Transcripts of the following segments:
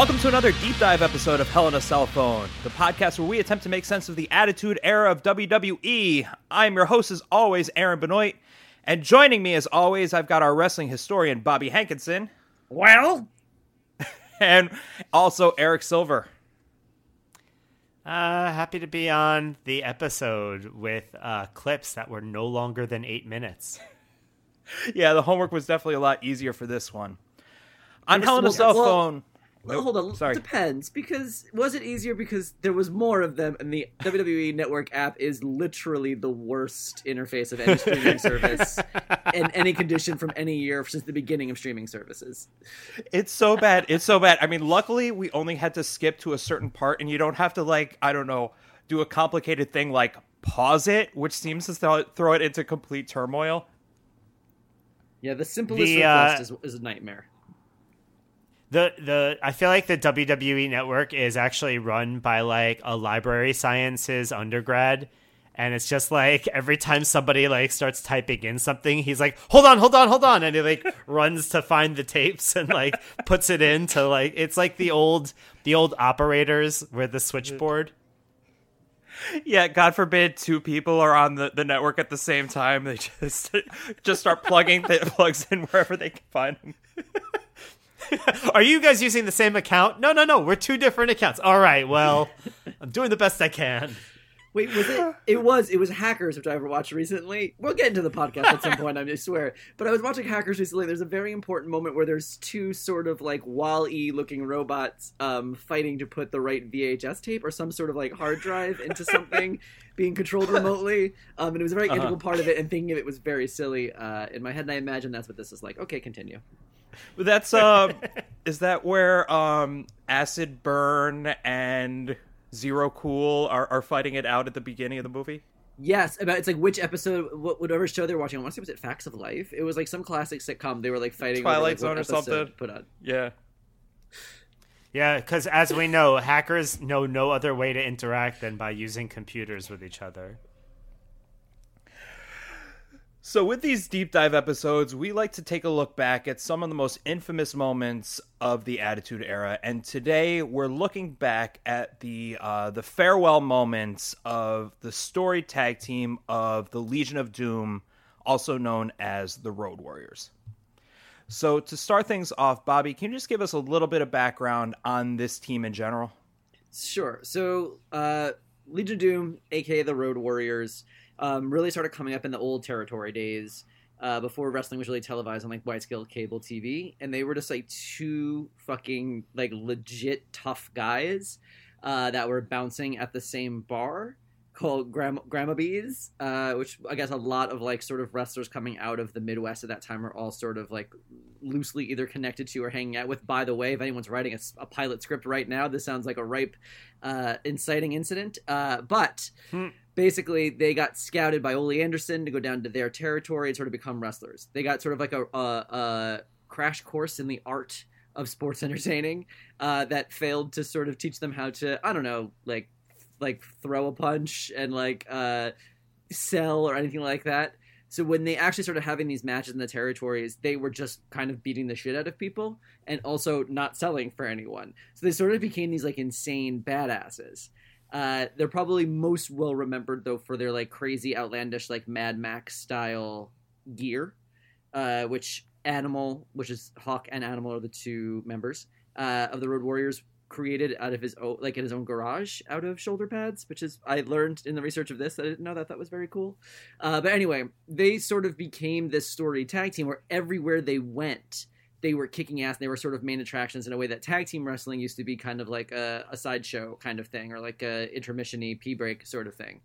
Welcome to another deep dive episode of Hell in a Cell Phone, the podcast where we attempt to make sense of the attitude era of WWE. I'm your host, as always, Aaron Benoit, and joining me, as always, I've got our wrestling historian, Bobby Hankinson, Well, and also Eric Silver. Uh, happy to be on the episode with uh, clips that were no longer than eight minutes. Yeah, the homework was definitely a lot easier for this one. On Yes, Hell in a well- Cell well- Phone. Well, Nope, hold on. Sorry. Depends because was it easier because there was more of them, and the WWE Network app is literally the worst interface of any streaming service in any condition from any year since the beginning of streaming services. It's so bad. It's so bad. I mean, luckily we only had to skip to a certain part, and you don't have to like I don't know do a complicated thing like pause it, which seems to throw, throw it into complete turmoil. Yeah, the simplest The, uh, request is, is a nightmare. The the I feel like the WWE network is actually run by like a library sciences undergrad. And it's just like every time somebody like starts typing in something, he's like, "Hold on, hold on, hold on," and he like runs to find the tapes and like puts it into like it's like the old the old operators with the switchboard. Yeah, God forbid two people are on the, the network at the same time. They just just start plugging the plugs in wherever they can find them. Are you guys using the same account? No, no, no. We're two different accounts. All right. Well, I'm doing the best I can. Wait, was it? It was. It was Hackers, which I ever watched recently. We'll get into the podcast at some point, I swear. But I was watching Hackers recently. There's a very important moment where there's two sort of like Wall-E looking robots um, fighting to put the right VHS tape or some sort of like hard drive into something being controlled remotely. Um, and it was a very Uh-huh. integral part of it. And thinking of it was very silly uh, in my head. And I imagine that's what this is like. Okay, continue. But that's uh, is that where um, Acid Burn and Zero Cool are, are fighting it out at the beginning of the movie? Yes, about it's like which episode, whatever show they're watching. I want to say was it Facts of Life. It was like some classic sitcom. They were like fighting over, Twilight like, Zone what or something. Put on. Yeah. Yeah, because as we know, hackers know no other way to interact than by using computers with each other. So, with these deep dive episodes, we like to take a look back at some of the most infamous moments of the Attitude Era, and today we're looking back at the uh, the farewell moments of the story tag team of the Legion of Doom, also known as the Road Warriors. So, to start things off, Bobby, can you just give us a little bit of background on this team in general? Sure. So, uh, Legion of Doom, aka the Road Warriors, um, really started coming up in the old territory days. Uh, before wrestling was really televised on like wide scale cable TV, and they were just like two fucking like legit tough guys uh, that were bouncing at the same bar called Gram- Grandma Bees, uh, which I guess a lot of like sort of wrestlers coming out of the Midwest at that time are all sort of like loosely either connected to or hanging out with. By the way, if anyone's writing a pilot script right now, this sounds like a ripe, uh, inciting incident. Uh, but Hmm. Basically, they got scouted by Ole Anderson to go down to their territory and sort of become wrestlers. They got sort of like a, a, a crash course in the art of sports entertaining uh, that failed to sort of teach them how to, I don't know, like like throw a punch and like uh, sell or anything like that. So when they actually started having these matches in the territories, they were just kind of beating the shit out of people and also not selling for anyone. So they sort of became these like insane badasses. Uh, they're probably most well remembered though for their like crazy, outlandish, like Mad Max style gear, uh, which Animal, which is Hawk and Animal, are the two members uh, of the Road Warriors created out of his own like in his own garage out of shoulder pads which is i learned in the research of this i didn't know that that was very cool. Uh, but anyway they sort of became this story tag team where everywhere they went they were kicking ass and they were sort of main attractions in a way that tag team wrestling used to be kind of like a, a sideshow kind of thing or like a intermission-y pee break sort of thing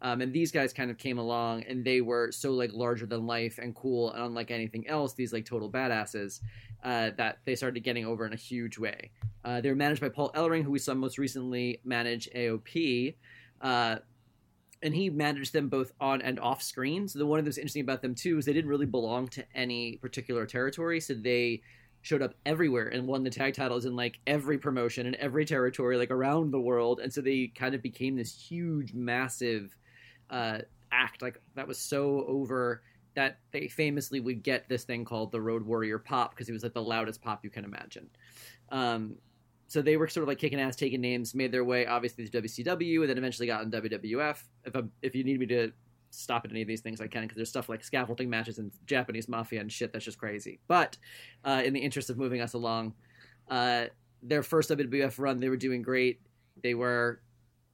um, and these guys kind of came along and they were so like larger than life and cool and unlike anything else these like total badasses uh, that they started getting over in a huge way uh, they were managed by Paul Ellering, who we saw most recently manage AOP. Uh, and he managed them both on and off screen. So the one of that's interesting about them too is they didn't really belong to any particular territory, so they showed up everywhere and won the tag titles in like every promotion in every territory, like around the world. And so they kind of became this huge, massive uh, act. Like that was so over that they famously would get this thing called the Road Warrior pop because it was like the loudest pop you can imagine. Um, so they were sort of like kicking ass, taking names, made their way obviously to WCW, and then eventually got in WWF. If I, if you need me to stop at any of these things, I can because there's stuff like scaffolding matches and Japanese mafia and shit that's just crazy. But uh, in the interest of moving us along, uh, their first WWF run, they were doing great. They were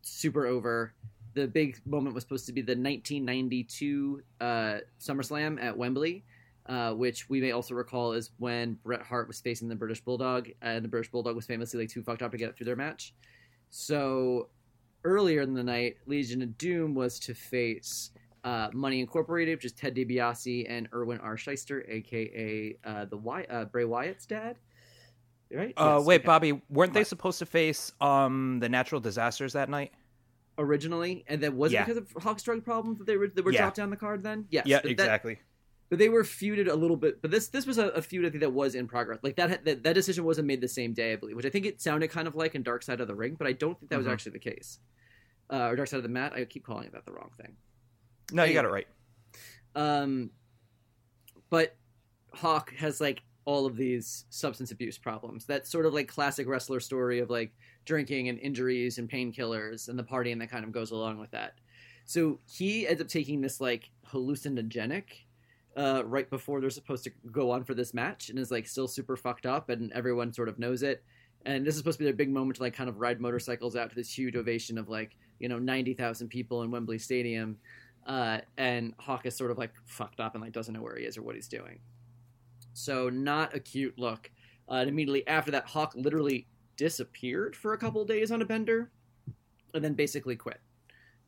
super over. The big moment was supposed to be the 1992 uh, SummerSlam at Wembley. Uh, which we may also recall is when Bret Hart was facing the British Bulldog, and the British Bulldog was famously like too fucked up to get through their match. So earlier in the night, Legion of Doom was to face uh, Money Incorporated, which is Ted DiBiase and Irwin R. Schyster, aka uh, the Wy- uh, Bray Wyatt's dad. Right? Uh, Yes, wait, okay. Bobby, weren't they What? supposed to face um the natural disasters that night? Originally, and that was Yeah. because of Hawk's drug problems that they were they were Yeah. dropped down the card? Then yes, yeah, but that- exactly. But they were feuded a little bit. But this this was a, a feud I think that was in progress. Like that, that that decision wasn't made the same day, I believe, which I think it sounded kind of like in Dark Side of the Ring, but I don't think that was Mhm. actually the case. Uh, or Dark Side of the Mat. I keep calling it that the wrong thing. No, you got it right. Um, but Hawk has like all of these substance abuse problems. That sort of like classic wrestler story of like drinking and injuries and painkillers and the partying that kind of goes along with that. So he ends up taking this like hallucinogenic uh, right before they're supposed to go on for this match and is like still super fucked up and everyone sort of knows it. And this is supposed to be their big moment to like kind of ride motorcycles out to this huge ovation of like, you know, 90,000 people in Wembley Stadium uh, and Hawk is sort of like fucked up and like doesn't know where he is or what he's doing. So not a cute look. Uh, and immediately after that, Hawk literally disappeared for a couple days on a bender, and then basically quit.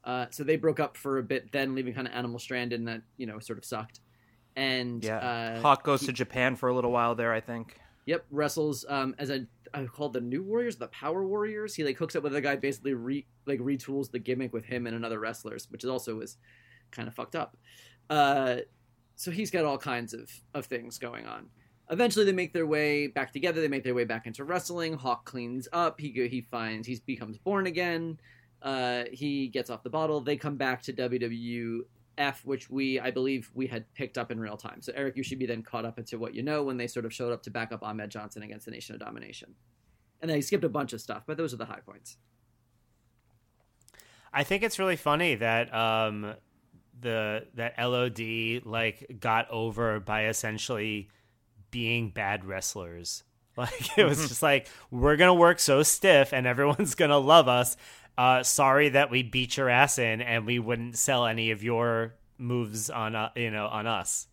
Uh, so they broke up for a bit, then leaving kind of Animal stranded, and that you know sort of sucked. And Yeah, uh, Hawk goes he- to Japan for a little while there, I think. Yep, wrestles um, as a I called the New Warriors, the Power Warriors. He like hooks up with a guy, basically re like retools the gimmick with him and another wrestlers, which is also was kind of fucked up. Uh, so he's got all kinds of of things going on. Eventually, they make their way back together. They make their way back into wrestling. Hawk cleans up. He he finds he becomes born again. Uh, he gets off the bottle. They come back to WWF, which we I believe we had picked up in real time. So Eric, you should be then caught up into what you know when they sort of showed up to back up Ahmed Johnson against the Nation of Domination. And then he skipped a bunch of stuff, but those are the high points. I think it's really funny that um, the that LOD like got over by essentially being bad wrestlers. Like it was just like we're gonna work so stiff and everyone's gonna love us. Uh, sorry that we beat your ass in and we wouldn't sell any of your moves on uh, you know on us.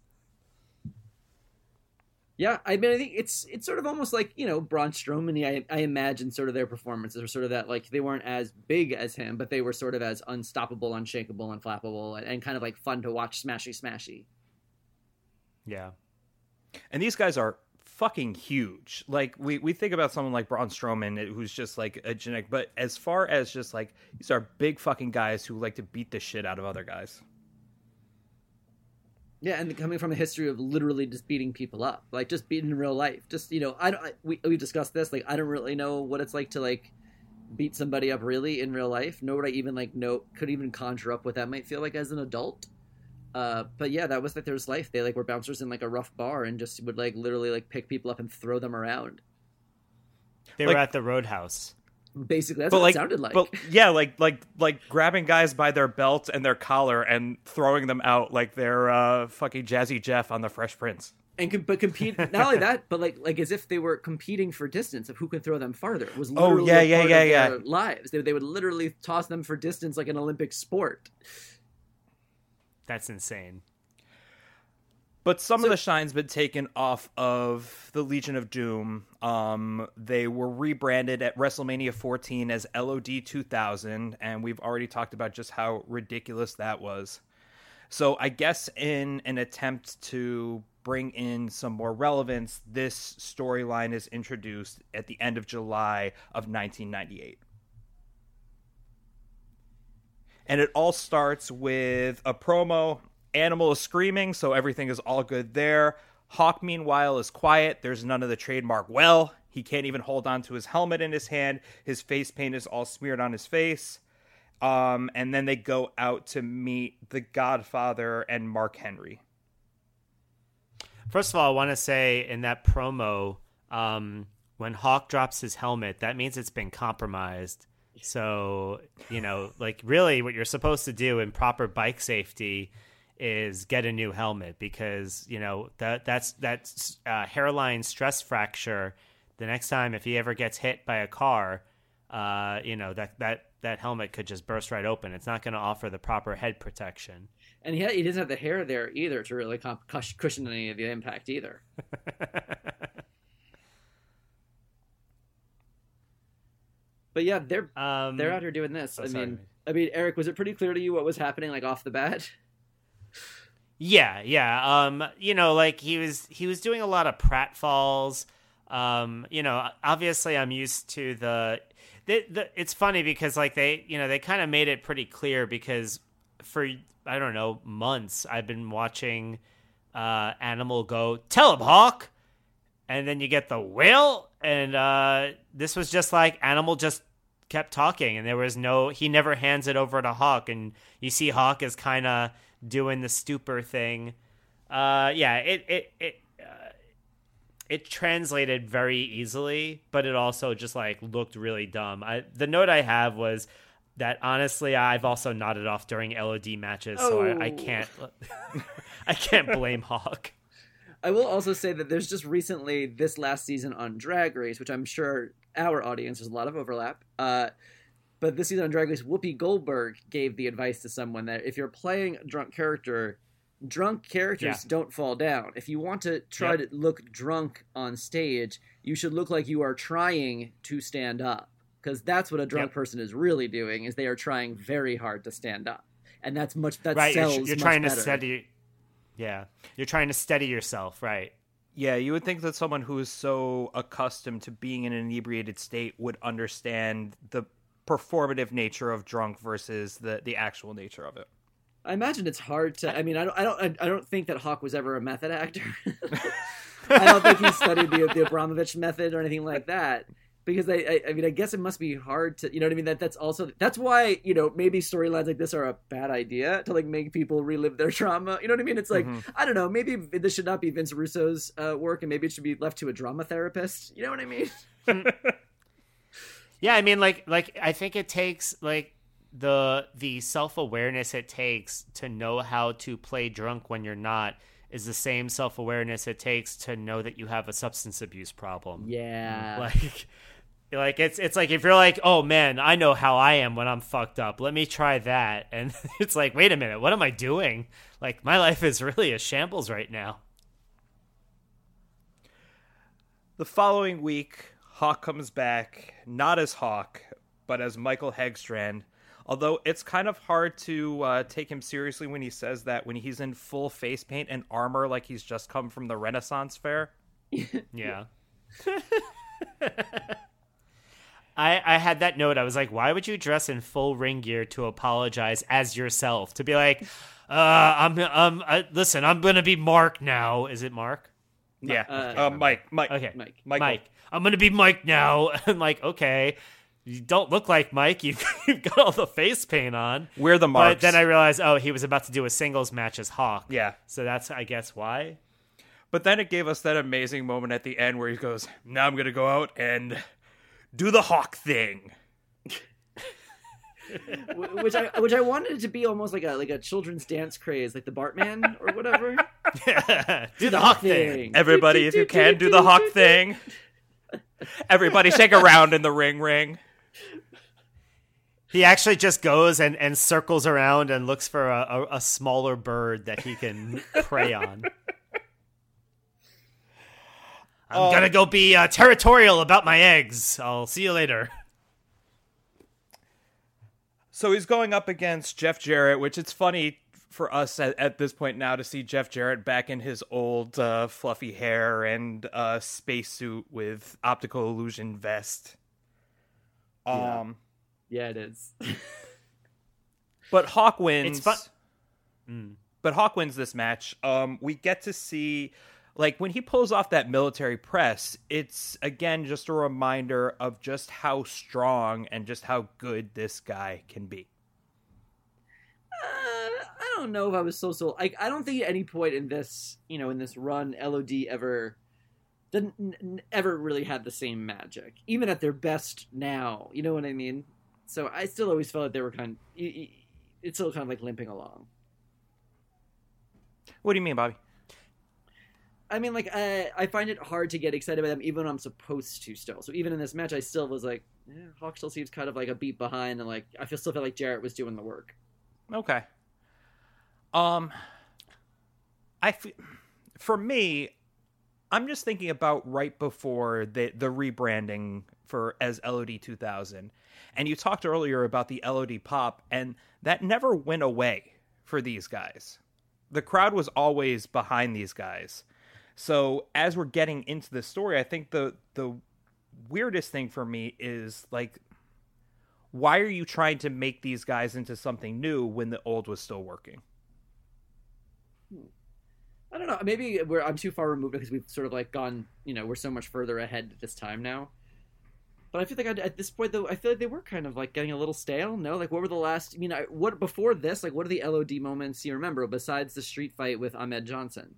Yeah, I mean, I think it's it's sort of almost like you know Braun Strowman. I I imagine sort of their performances were sort of that like they weren't as big as him, but they were sort of as unstoppable, unshakable, unflappable, and, and kind of like fun to watch, smashy, smashy. Yeah. And these guys are fucking huge. Like we, we think about someone like Braun Strowman, uh, who's just like a genetic. But as far as just like these are big fucking guys who like to beat the shit out of other guys. Yeah, and coming from a history of literally just beating people up, like just beating in real life. Just you know, I don't. I, we we discussed this. Like, I don't really know what it's like to like beat somebody up really in real life. Nor would I even like know could even conjure up what that might feel like as an adult. Uh, but yeah, that was like their life. They like were bouncers in like a rough bar and just would like literally like pick people up and throw them around. They Like- were at the Roadhouse. Basically, that's but what like, it sounded like. but yeah, like like like grabbing guys by their belt and their collar and throwing them out like they're uh, fucking Jazzy Jeff on the Fresh Prince. and com- but compete not only that, but like like as if they were competing for distance of who can throw them farther. It was Oh, yeah, yeah, part yeah, of yeah. their lives. They they would literally toss them for distance like an Olympic sport. That's insane. But some So- of the shine's been taken off of the Legion of Doom. Um, they were rebranded at WrestleMania 14 as LOD 2000, and we've already talked about just how ridiculous that was. So I guess in an attempt to bring in some more relevance, this storyline is introduced at the end of July of 1998. And it all starts with a promo. Animal is screaming, so everything is all good there. Hawk, meanwhile, is quiet. There's none of the trademark well. He can't even hold on to his helmet in his hand. His face paint is all smeared on his face. Um, and then they go out to meet the Godfather and Mark Henry. First of all, I want to say in that promo, um, when Hawk drops his helmet, that means it's been compromised. So, you know, like really what you're supposed to do in proper bike safety is get a new helmet because, you know, that that's that's uh, hairline stress fracture. The next time if he ever gets hit by a car, uh, you know, that that that helmet could just burst right open. It's not going to offer the proper head protection. And he, he doesn't have the hair there either to really comp- cushion any of the impact either. but yeah, they're um, they're out here doing this. Oh, I sorry. mean, I mean, Eric, was it pretty clear to you what was happening like off the bat? Yeah, yeah. Um, you know, like he was he was doing a lot of pratfalls. Um, you know, obviously I'm used to the, the, the it's funny because like they, you know, they kind of made it pretty clear because for I don't know months I've been watching uh, Animal go tell him Hawk, and then you get the whale, and uh, this was just like Animal just kept talking, and there was no he never hands it over to Hawk, and you see Hawk is kind of doing the stupor thing. Uh, yeah, it it it uh, it translated very easily, but it also just like looked really dumb. I the note I have was that honestly I've also nodded off during LOD matches, oh. so I, I oh. can't I can't blame Hawk. I will also say that there's just recently this last season on Drag Race, which I'm sure our audience there's a lot of overlap. Uh, but this season on Drag Race, Whoopi Goldberg gave the advice to someone that if you're playing a drunk character, drunk characters yeah. don't fall down. If you want to try yep. to look drunk on stage, you should look like you are trying to stand up because that's what a drunk yep. person is really doing is they are trying very hard to stand up and that's much that right sells you're, you're trying better. to steady yeah. You're trying to steady yourself right. Yeah you would think that someone who is so accustomed to being in an inebriated state would understand the performative nature of drunk versus the the actual nature of it. I imagine it's hard to i mean i don't i don't i don't think that hawk was ever a method actor. I don't think he studied the, the abramovich method or anything like that because I, I, I mean I guess it must be hard to you know what I mean? That that's also that's why you know maybe storylines like this are a bad idea to like make people relive their trauma. You know what I mean? It's like mm-hmm. I don't know maybe this should not be Vince Russo's uh, work and maybe it should be left to a drama therapist. You know what I mean? Yeah I mean like like I think it takes like the the self-awareness it takes to know how to play drunk when you're not is the same self-awareness it takes to know that you have a substance abuse problem. Yeah. Like like it's it's like if you're like, oh man, I know how I am when I'm fucked up. Let me try that, and it's like, wait a minute, what am I doing? Like my life is really a shambles right now. The following week, Hawk comes back, not as Hawk, but as Michael Hegstrand. Although it's kind of hard to uh, take him seriously when he says that when he's in full face paint and armor, like he's just come from the Renaissance fair. yeah. I, I had that note. I was like, why would you dress in full ring gear to apologize as yourself? To be like, uh, I'm, um, I, listen, I'm gonna be Mark now. Is it Mark? Yeah, uh, uh, Mike, Mike, okay, Mike, Michael. Mike. I'm gonna be Mike now. I'm like, okay, you don't look like Mike. You've, you've got all the face paint on. We're the marks. But then I realized, oh, he was about to do a singles match as Hawk. Yeah. So that's, I guess, why. But then it gave us that amazing moment at the end where he goes, "Now I'm gonna go out and do the hawk thing. which I which I wanted it to be almost like a like a children's dance craze, like the Bartman or whatever. do the hawk thing. Everybody, if you can, do the hawk thing. Everybody, shake around in the ring ring. He actually just goes and, and circles around and looks for a, a, a smaller bird that he can prey on. I'm uh, gonna go be uh, territorial about my eggs. I'll see you later. So he's going up against Jeff Jarrett, which it's funny for us at, at this point now to see Jeff Jarrett back in his old uh, fluffy hair and uh, spacesuit with optical illusion vest. Um, yeah, yeah it is. but Hawk wins. It's fun. Mm. But Hawk wins this match. Um, we get to see like when he pulls off that military press, it's again just a reminder of just how strong and just how good this guy can be. Uh, I don't know if I was so so like I don't think at any point in this you know in this run LOD ever didn't n- ever really had the same magic, even at their best now. You know what I mean? So I still always felt like they were kind. Of, it's still kind of like limping along. What do you mean, Bobby? I mean, like I, I find it hard to get excited by them, even when I'm supposed to. Still, so even in this match, I still was like, yeah, Hawk still seems kind of like a beat behind, and like I feel still feel like Jarrett was doing the work. Okay. Um, I f- for me, I'm just thinking about right before the the rebranding for as LOD 2000, and you talked earlier about the LOD pop, and that never went away for these guys. The crowd was always behind these guys. So as we're getting into the story, I think the the weirdest thing for me is like why are you trying to make these guys into something new when the old was still working? I don't know. Maybe I'm too far removed because we've sort of like gone. You know, we're so much further ahead at this time now. But I feel like I, at this point, though, I feel like they were kind of like getting a little stale. No, like what were the last? I mean, I, what before this? Like, what are the LOD moments you remember besides the street fight with Ahmed Johnson?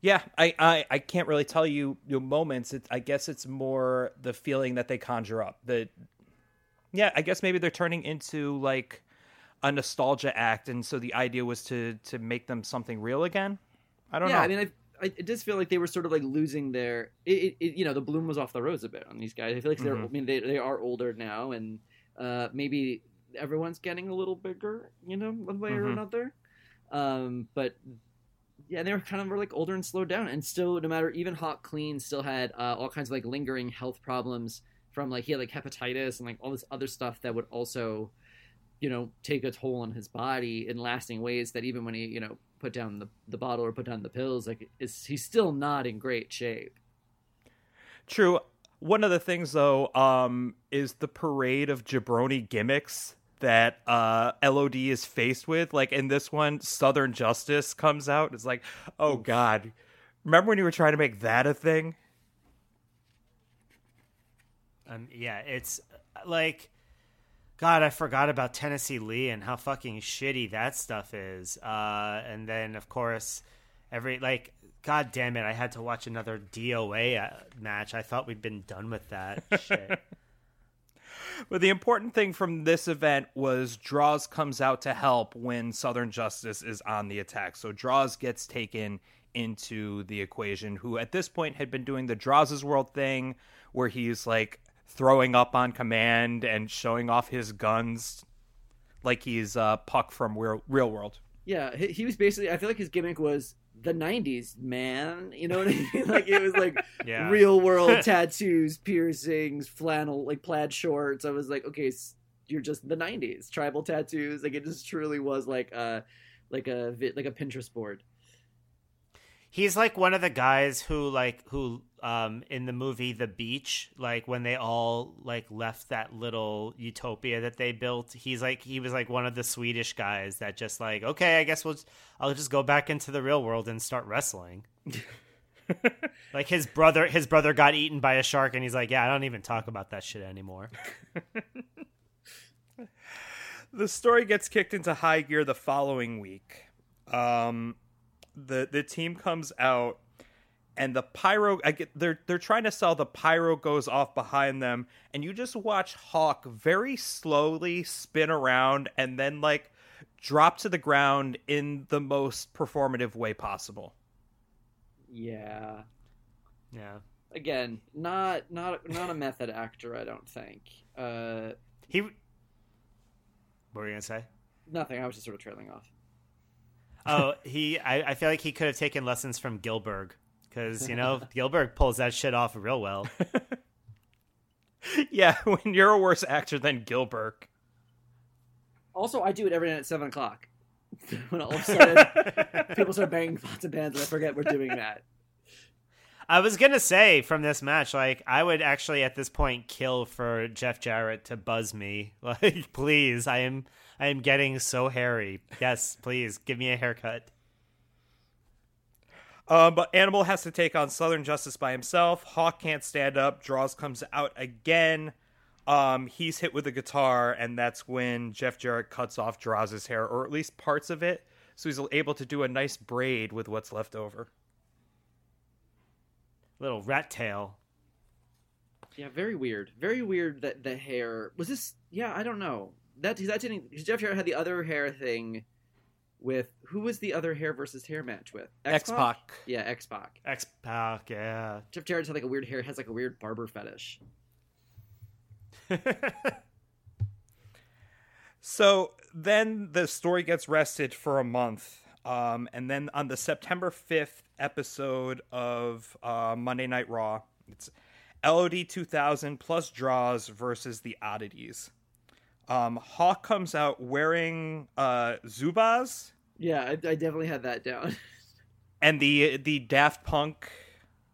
Yeah, I, I, I can't really tell you your moments. It, I guess it's more the feeling that they conjure up. The yeah, I guess maybe they're turning into like a nostalgia act, and so the idea was to to make them something real again. I don't yeah, know. I mean, I, I it does feel like they were sort of like losing their. It, it, you know, the bloom was off the rose a bit on these guys. I feel like they're. Mhm. I mean, they they are older now, and uh, maybe everyone's getting a little bigger. You know, one way or Mhm. another. Um, but yeah, they were kind of were like older and slowed down, and still, no matter even hot Clean still had uh, all kinds of like lingering health problems from like he had like hepatitis and like all this other stuff that would also, you know, take a toll on his body in lasting ways that even when he you know put down the the bottle or put down the pills, like is he's still not in great shape. True. One of the things though, um, is the parade of jabroni gimmicks that uh LOD is faced with. Like in this one, Southern Justice comes out. It's like, oh god. Remember when you were trying to make that a thing? Um, yeah, it's uh, like, God, I forgot about Tennessee Lee and how fucking shitty that stuff is. Uh, and then, of course, every like, God damn it, I had to watch another DOA uh, match. I thought we'd been done with that shit. But the important thing from this event was Droz comes out to help when Southern Justice is on the attack. So Droz gets taken into the equation, who at this point had been doing the Droz' World thing, where he's like throwing up on command and showing off his guns like he's uh, Puck from Real, World. Yeah, he was basically. I feel like his gimmick was the '90s man. You know what I mean? like it was like Yeah. real world tattoos, piercings, flannel, like plaid shorts. I was like, okay, you're just the '90s tribal tattoos. Like it just truly was like a like a like a Pinterest board. He's like one of the guys who like who um in the movie The Beach, like when they all like left that little utopia that they built, he's like he was like one of the Swedish guys that just like, okay, I guess we'll just, I'll just go back into the real world and start wrestling. like his brother his brother got eaten by a shark and he's like, Yeah, I don't even talk about that shit anymore. the story gets kicked into high gear the following week. Um, the the team comes out, and the pyro. I get they're they're trying to sell the pyro goes off behind them, and you just watch Hawk very slowly spin around and then like drop to the ground in the most performative way possible. Yeah. Yeah. Again, not not not a method actor. I don't think. Uh, He What were you gonna say? nothing. I was just sort of trailing off. Oh, he. I, I feel like he could have taken lessons from Gillberg because you know Gillberg pulls that shit off real well. yeah, when you're a worse actor than Gillberg. Also, I do it every night at seven o'clock. when all of a sudden people start banging pots and pans, and I forget we're doing that. I was gonna say from this match, like I would actually at this point kill for Jeff Jarrett to buzz me. Like, please, I am I am getting so hairy. Yes, please give me a haircut. Um, but Animal has to take on Southern Justice by himself. Hawk can't stand up. Droz comes out again. Um, he's hit with a guitar, and that's when Jeff Jarrett cuts off Droz' hair, or at least parts of it, so he's able to do a nice braid with what's left over. little rat tail. Yeah, very weird. Very weird that the hair was this. Yeah, I don't know. That that didn't. Jeff Jarrett had the other hair thing with who was the other hair versus hair match with X Pac. Yeah, X Pac. X Pac, yeah. Jeff Jarrett's had like a weird hair. Has like a weird barber fetish. So then the story gets rested for a month. Um, and then on the September 5th episode of uh, Monday Night Raw, it's LOD 2000 plus Droz versus the oddities. Um, Hawk comes out wearing uh, Zubaz Yeah, I, I definitely had that down. and the the Daft Punk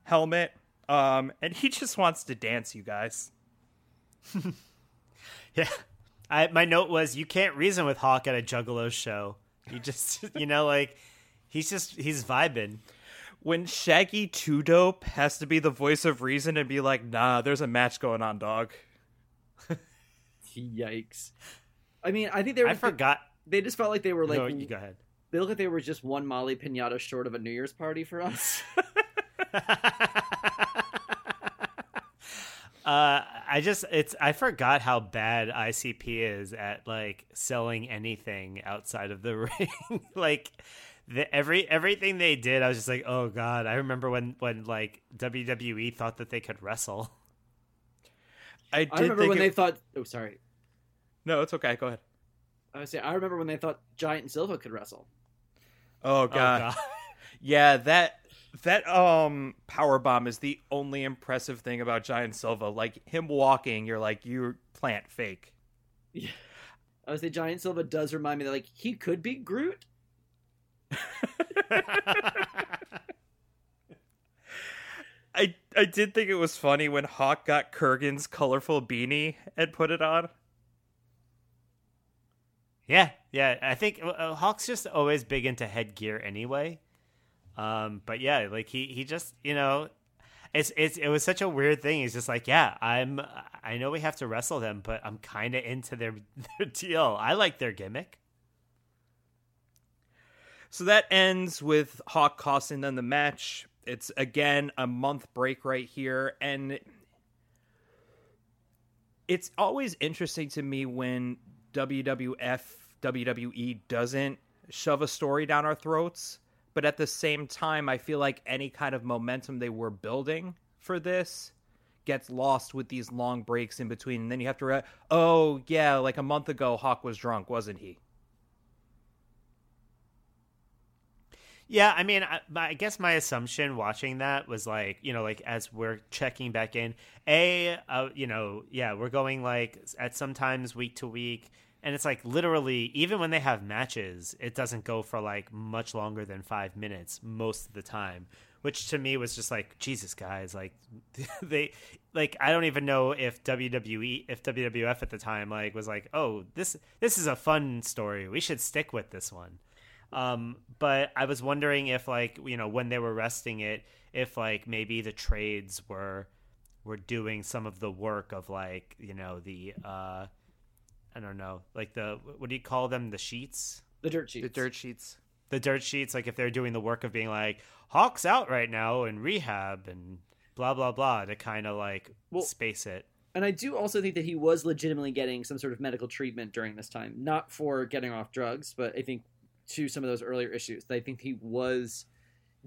helmet. Um, and he just wants to dance, you guys. Yeah. I my note was you can't reason with Hawk at a Juggalo show. You just you know like he's just he's vibing. When Shaggy Two Dope has to be the voice of reason and be like, "Nah, there's a match going on, dog." Yikes! I mean, I think they were. I forgot. They just felt like they were like. no, you go ahead. They look like they were just one Molly Pinata short of a New Year's party for us. Uh, I just it's I forgot how bad ICP is at like selling anything outside of the ring. like the, every everything they did, I was just like, oh god. I remember when when like WWE thought that they could wrestle. I did I remember think when it- they thought. Oh, sorry. No, it's okay. Go ahead. I was saying, I remember when they thought Giant and Silva could wrestle. Oh Oh god. god. Yeah, that that um power bomb is the only impressive thing about Giant Silva. Like him walking, you're like you plant fake. Yeah. I would say Giant Silva does remind me that like he could be Groot. I I did think it was funny when Hawk got Kurrgan's colorful beanie and put it on. Yeah, yeah. I think uh, Hawk's just always big into headgear anyway. Um, but yeah, like he he just you know, it's it's it was such a weird thing. He's just like, yeah, I'm I know we have to wrestle them, but I'm kind of into their their deal. I like their gimmick. So that ends with Hawk costing them the match. It's again a month break right here, and it's always interesting to me when WWF WWE doesn't shove a story down our throats, but at the same time, I feel like any kind of momentum they were building for this gets lost with these long breaks in between, and then you have to, re- oh yeah, like a month ago, Hawk was drunk, wasn't he? Yeah, I mean, I, I guess my assumption watching that was like, you know, like as we're checking back in, a, uh, you know, yeah, we're going like at sometimes week to week, and it's like literally even when they have matches, it doesn't go for like much longer than five minutes most of the time, which to me was just like Jesus, guys, like they, like I don't even know if WWE, if WWF at the time like was like, oh, this this is a fun story, we should stick with this one. Um, but I was wondering if like you know when they were resting it, if like maybe the trades were were doing some of the work of like you know the uh, I don't know like the what do you call them the sheets The dirt sheets. The dirt sheets. the dirt sheets like if they're doing the work of being like Hawk's out right now in rehab and blah blah blah to kind of like Well- space it. And I do also think that he was legitimately getting some sort of medical treatment during this time, not for getting off drugs, but I think to some of those earlier issues. I think he was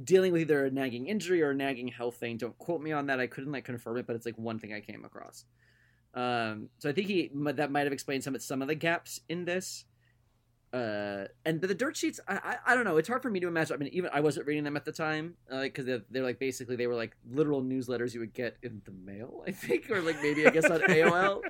dealing with either a nagging injury or a nagging health thing. Don't quote me on that. I couldn't like confirm it, but it's like one thing I came across. Um, so I think he that might have explained some some of the gaps in this. Uh, and but the dirt sheets, I, I I don't know. It's hard for me to imagine. I mean, even I wasn't reading them at the time, because they're, they're like basically they were like literal newsletters you would get in the mail, I think, or like maybe I guess on AOL.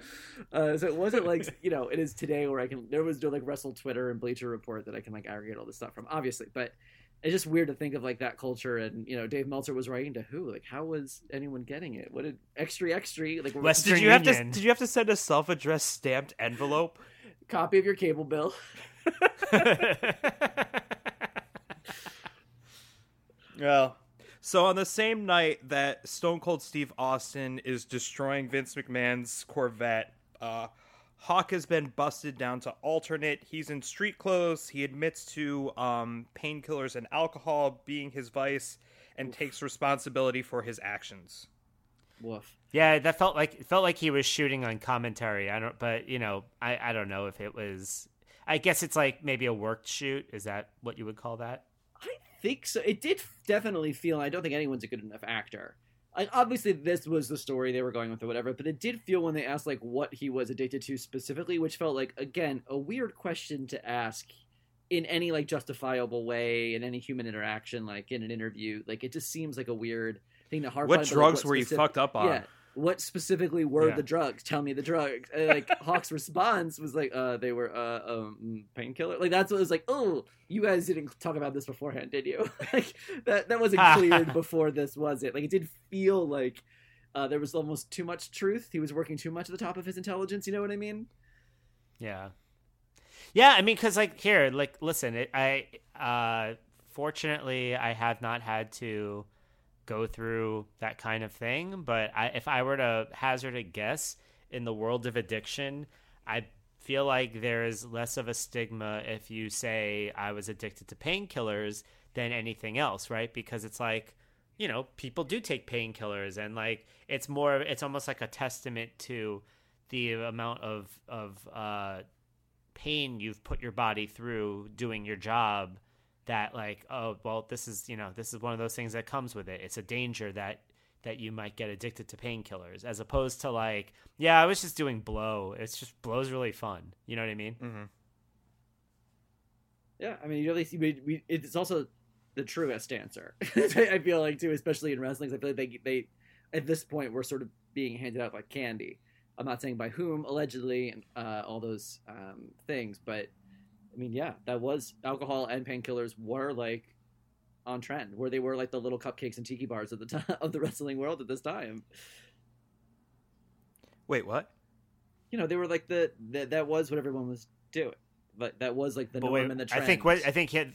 Uh, so it wasn't like you know it is today where I can there was like Wrestle Twitter and Bleacher Report that I can like aggregate all this stuff from, obviously. But it's just weird to think of like that culture and you know Dave Meltzer was writing to who? Like how was anyone getting it? What did extra extra like Western Did you have to? Did you have to send a self-addressed stamped envelope? copy of your cable bill? Yeah. So on the same night that Stone Cold Steve Austin is destroying Vince McMahon's Corvette, uh, Hawk has been busted down to alternate. He's in street clothes. He admits to um, painkillers and alcohol being his vice and takes responsibility for his actions. Woof. Yeah, that felt like it felt like he was shooting on commentary. I don't, but you know, I I don't know if it was. I guess it's like maybe a worked shoot. Is that what you would call that? I think so. It did definitely feel. I don't think anyone's a good enough actor. Like obviously, this was the story they were going with or whatever. But it did feel when they asked like what he was addicted to specifically, which felt like again a weird question to ask in any like justifiable way in any human interaction, like in an interview. Like it just seems like a weird thing to harp What on, but, like, drugs what were you fucked up on? Yeah. What specifically were Yeah. the drugs? Tell me the drugs. And, like Hawk's response was like, "Uh, they were uh um painkiller." Like that's what it was like. Oh, you guys didn't talk about this beforehand, did you? like that that wasn't cleared before this, was it? Like it did feel like uh, there was almost too much truth. He was working too much at the top of his intelligence. You know what I mean? Yeah, yeah. I mean, because like here, like listen, it, I uh, fortunately I have not had to go through that kind of thing. But I, if I were to hazard a guess in the world of addiction, I feel like there is less of a stigma if you say I was addicted to painkillers than anything else, right? Because it's like you know people do take painkillers and like it's more it's almost like a testament to the amount of of uh pain you've put your body through doing your job that like oh well this is you know this is one of those things that comes with it it's a danger that that you might get addicted to painkillers as opposed to like yeah i was just doing blow it's just blow's really fun you know what i mean Mm-hmm. Yeah, I mean, you really see. We, we, it's also the truest answer. I feel like too, especially in wrestling. I feel like they they at this point were sort of being handed out like candy. I'm not saying by whom, allegedly, and uh, all those um, things, but I mean, yeah, that was alcohol and painkillers were like on trend, where they were like the little cupcakes and tiki bars of the time of the wrestling world at this time. Wait, what? You know, they were like the, the that was what everyone was doing, but that was like the But norm wait, and the i trend. think what i think he had,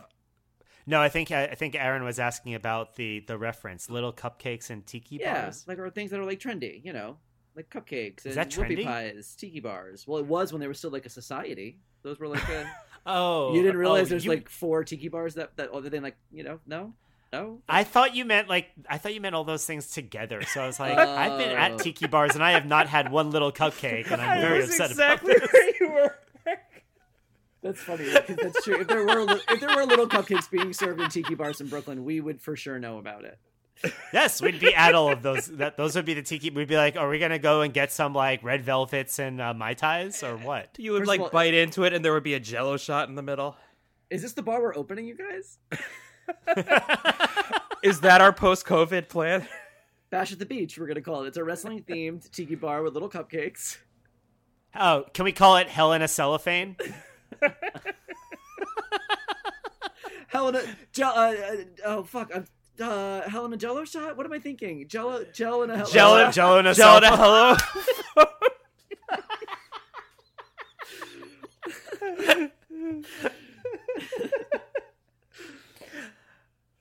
no i think i think aaron was asking about the the reference little cupcakes and tiki yeah, bars like or things that are like trendy, you know, like cupcakes and whoopie pies, tiki bars. Well, it was when they were still like a society. Those were like a, oh you didn't realize oh, there's you- like four tiki bars that that other than like you know no no. I thought you meant like I thought you meant all those things together. So I was like, I've been Oh. at tiki bars and I have not had one little cupcake, and I'm very upset exactly about this. where you were. That's funny because that's true. If there were li- if there were little cupcakes being served in tiki bars in Brooklyn, we would for sure know about it. Yes, we'd be at all of those. That those would be the tiki. We'd be like, are we gonna go and get some like red velvets and uh, mai tais or what? You would First like all- bite into it, and there would be a Jello shot in the middle. Is this the bar we're opening, you guys? Is that our post-COVID plan? Bash at the beach, we're gonna call it. It's a wrestling themed tiki bar with little cupcakes. Oh, can we call it Hell in a Cellophane? Helena, gel, uh, uh, oh fuck, I'm, uh, Helena Jello shot. What am I thinking? Jello, Jello and a Hel- Jello, uh, Jello in a Jello to cellophane. hello.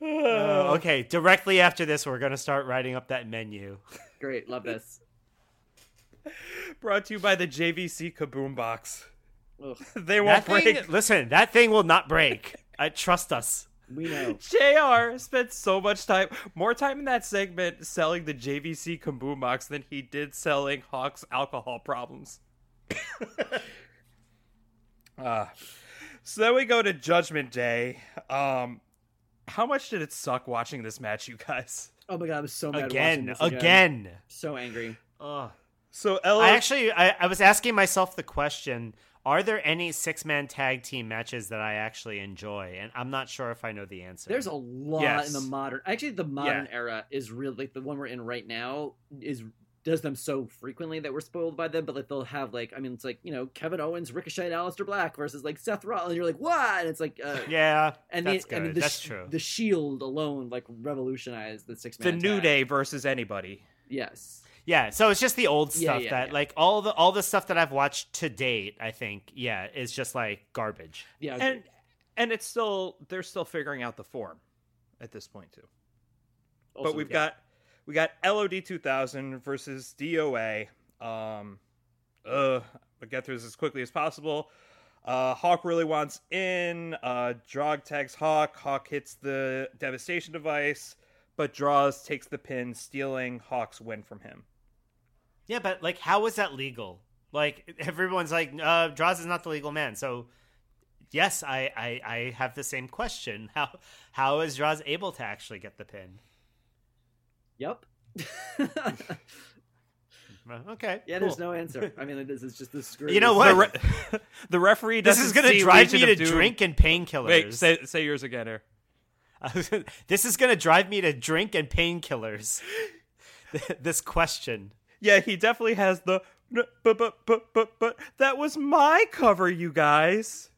Oh, okay, directly after this, we're gonna start writing up that menu. Great, love this. Brought to you by the JVC Kaboom Box. Ugh, They won't That thing, break. listen, that thing will not break. I trust us. We know. JR spent so much time, more time in that segment selling the JVC Kaboom Box than he did selling Hawk's alcohol problems. uh, so then we go to Judgment Day. Um, how much did it suck watching this match, you guys? Oh my god, I was so mad watching Again, this again. So angry. Ugh. So Ella, I actually, I, I was asking myself the question: Are there any six-man tag team matches that I actually enjoy? And I'm not sure if I know the answer. There's a lot Yes. in the modern. Actually, the modern Yeah. era is really like the one we're in right now is does them so frequently that we're spoiled by them. But like they'll have like I mean it's like you know Kevin Owens, Ricochet, and Aleister Black versus like Seth Rollins. And you're like what? And it's like uh, yeah, and that's the, good. and the, that's true. The Shield alone like revolutionized the six man. the man. New Day versus anybody. Yes. Yeah, so it's just the old Yeah, stuff yeah, that yeah. like all the all the stuff that I've watched to date, I think, yeah, is just like garbage. Yeah. And and it's still they're still figuring out the form at this point too. also, but we've yeah. got we got LOD 2000 versus DOA. Um, uh, but get through this as quickly as possible. Uh, Hawk really wants in. Uh, Droz tags Hawk. Hawk hits the devastation device, but Droz takes the pin, stealing Hawk's win from him. Yeah, but like, how is that legal? Like, everyone's like, uh, Droz is not the legal man. So, yes, I, I, I have the same question. How how is Droz able to actually get the pin? Yep. Okay. Yeah, cool. there's no answer. I mean, this is just the screw. You know what? The, re- the referee. This doesn't is going to drive me to Doom. drink and painkillers. Wait, say say yours again, here. this is going to drive me to drink and painkillers. this question. Yeah, he definitely has the. But but but but but that was my cover, you guys.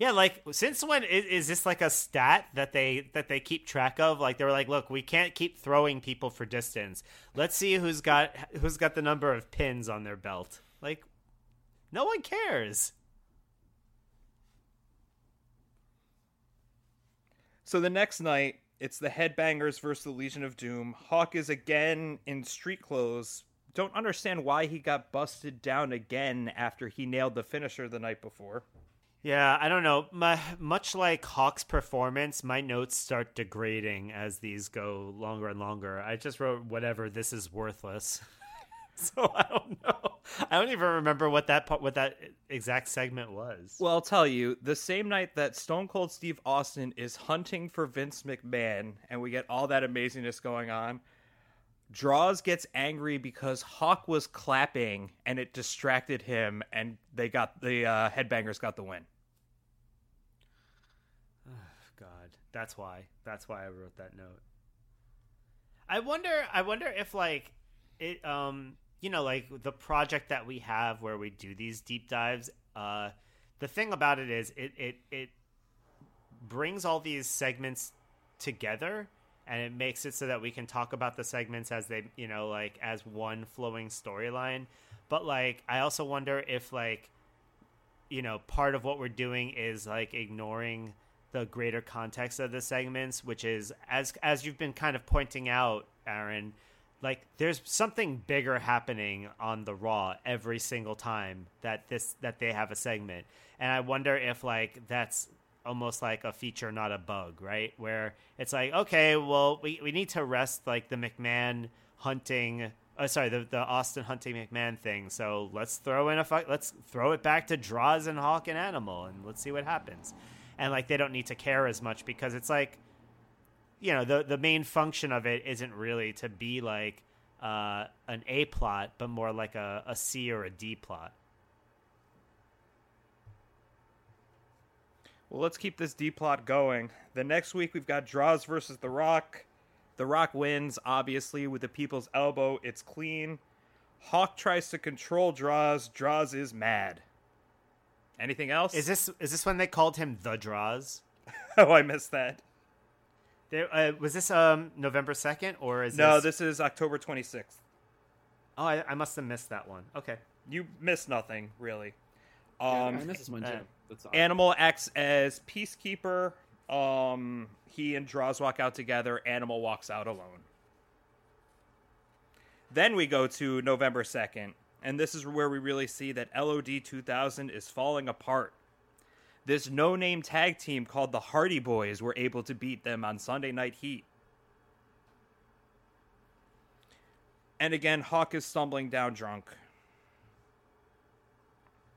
Yeah, like since when is, is this like a stat that they that they keep track of? Like they were like, look, we can't keep throwing people for distance. Let's see who's got who's got the number of pins on their belt. Like, no one cares. So the next night, it's the Headbangers versus the Legion of Doom. Hawk is again in street clothes. Don't understand why he got busted down again after he nailed the finisher the night before. Yeah, I don't know. My, much like Hawk's performance, my notes start degrading as these go longer and longer. I just wrote whatever. This is worthless. so I don't know. I don't even remember what that part, what that exact segment was. Well, I'll tell you, the same night that Stone Cold Steve Austin is hunting for Vince McMahon, and we get all that amazingness going on, Droz gets angry because Hawk was clapping and it distracted him, and they got the uh, Headbangers got the win. Oh, God, that's why. That's why I wrote that note. I wonder. I wonder if like it. Um, you know, like the project that we have where we do these deep dives. Uh, the thing about it is, it it it brings all these segments together and it makes it so that we can talk about the segments as they you know like as one flowing storyline but like i also wonder if like you know part of what we're doing is like ignoring the greater context of the segments which is as as you've been kind of pointing out aaron like there's something bigger happening on the raw every single time that this that they have a segment. And i wonder if like that's almost like a feature not a bug right? Where it's like okay well we, we need to rest like the mcmahon hunting oh sorry the, the austin hunting mcmahon thing. So let's throw in a fu- let's throw it back to Droz and hawk and animal and let's see what happens. And like they don't need to care as much because it's like you know the the main function of it isn't really to be like uh, an A plot, but more like a, a C or a D plot. Well, let's keep this D plot going. The next week we've got Droz versus The Rock. The Rock wins, obviously, with the people's elbow. It's clean. Hawk tries to control Droz. Droz is mad. Anything else? Is this is this when they called him the Droz? oh, I missed that. There, uh, was this um November second or is No, this? this is October 26th. Oh, I, I must have missed that one. Okay. You missed nothing, really. Yeah, Um, I missed this one too. uh, That's odd. Animal acts as peacekeeper. Um, he and Droz walk out together. Animal walks out alone. Then we go to November 2nd, and this is where we really see that LOD 2000 is falling apart. This no name tag team called the Hardy Boys were able to beat them on Sunday Night Heat. And again, Hawk is stumbling down drunk.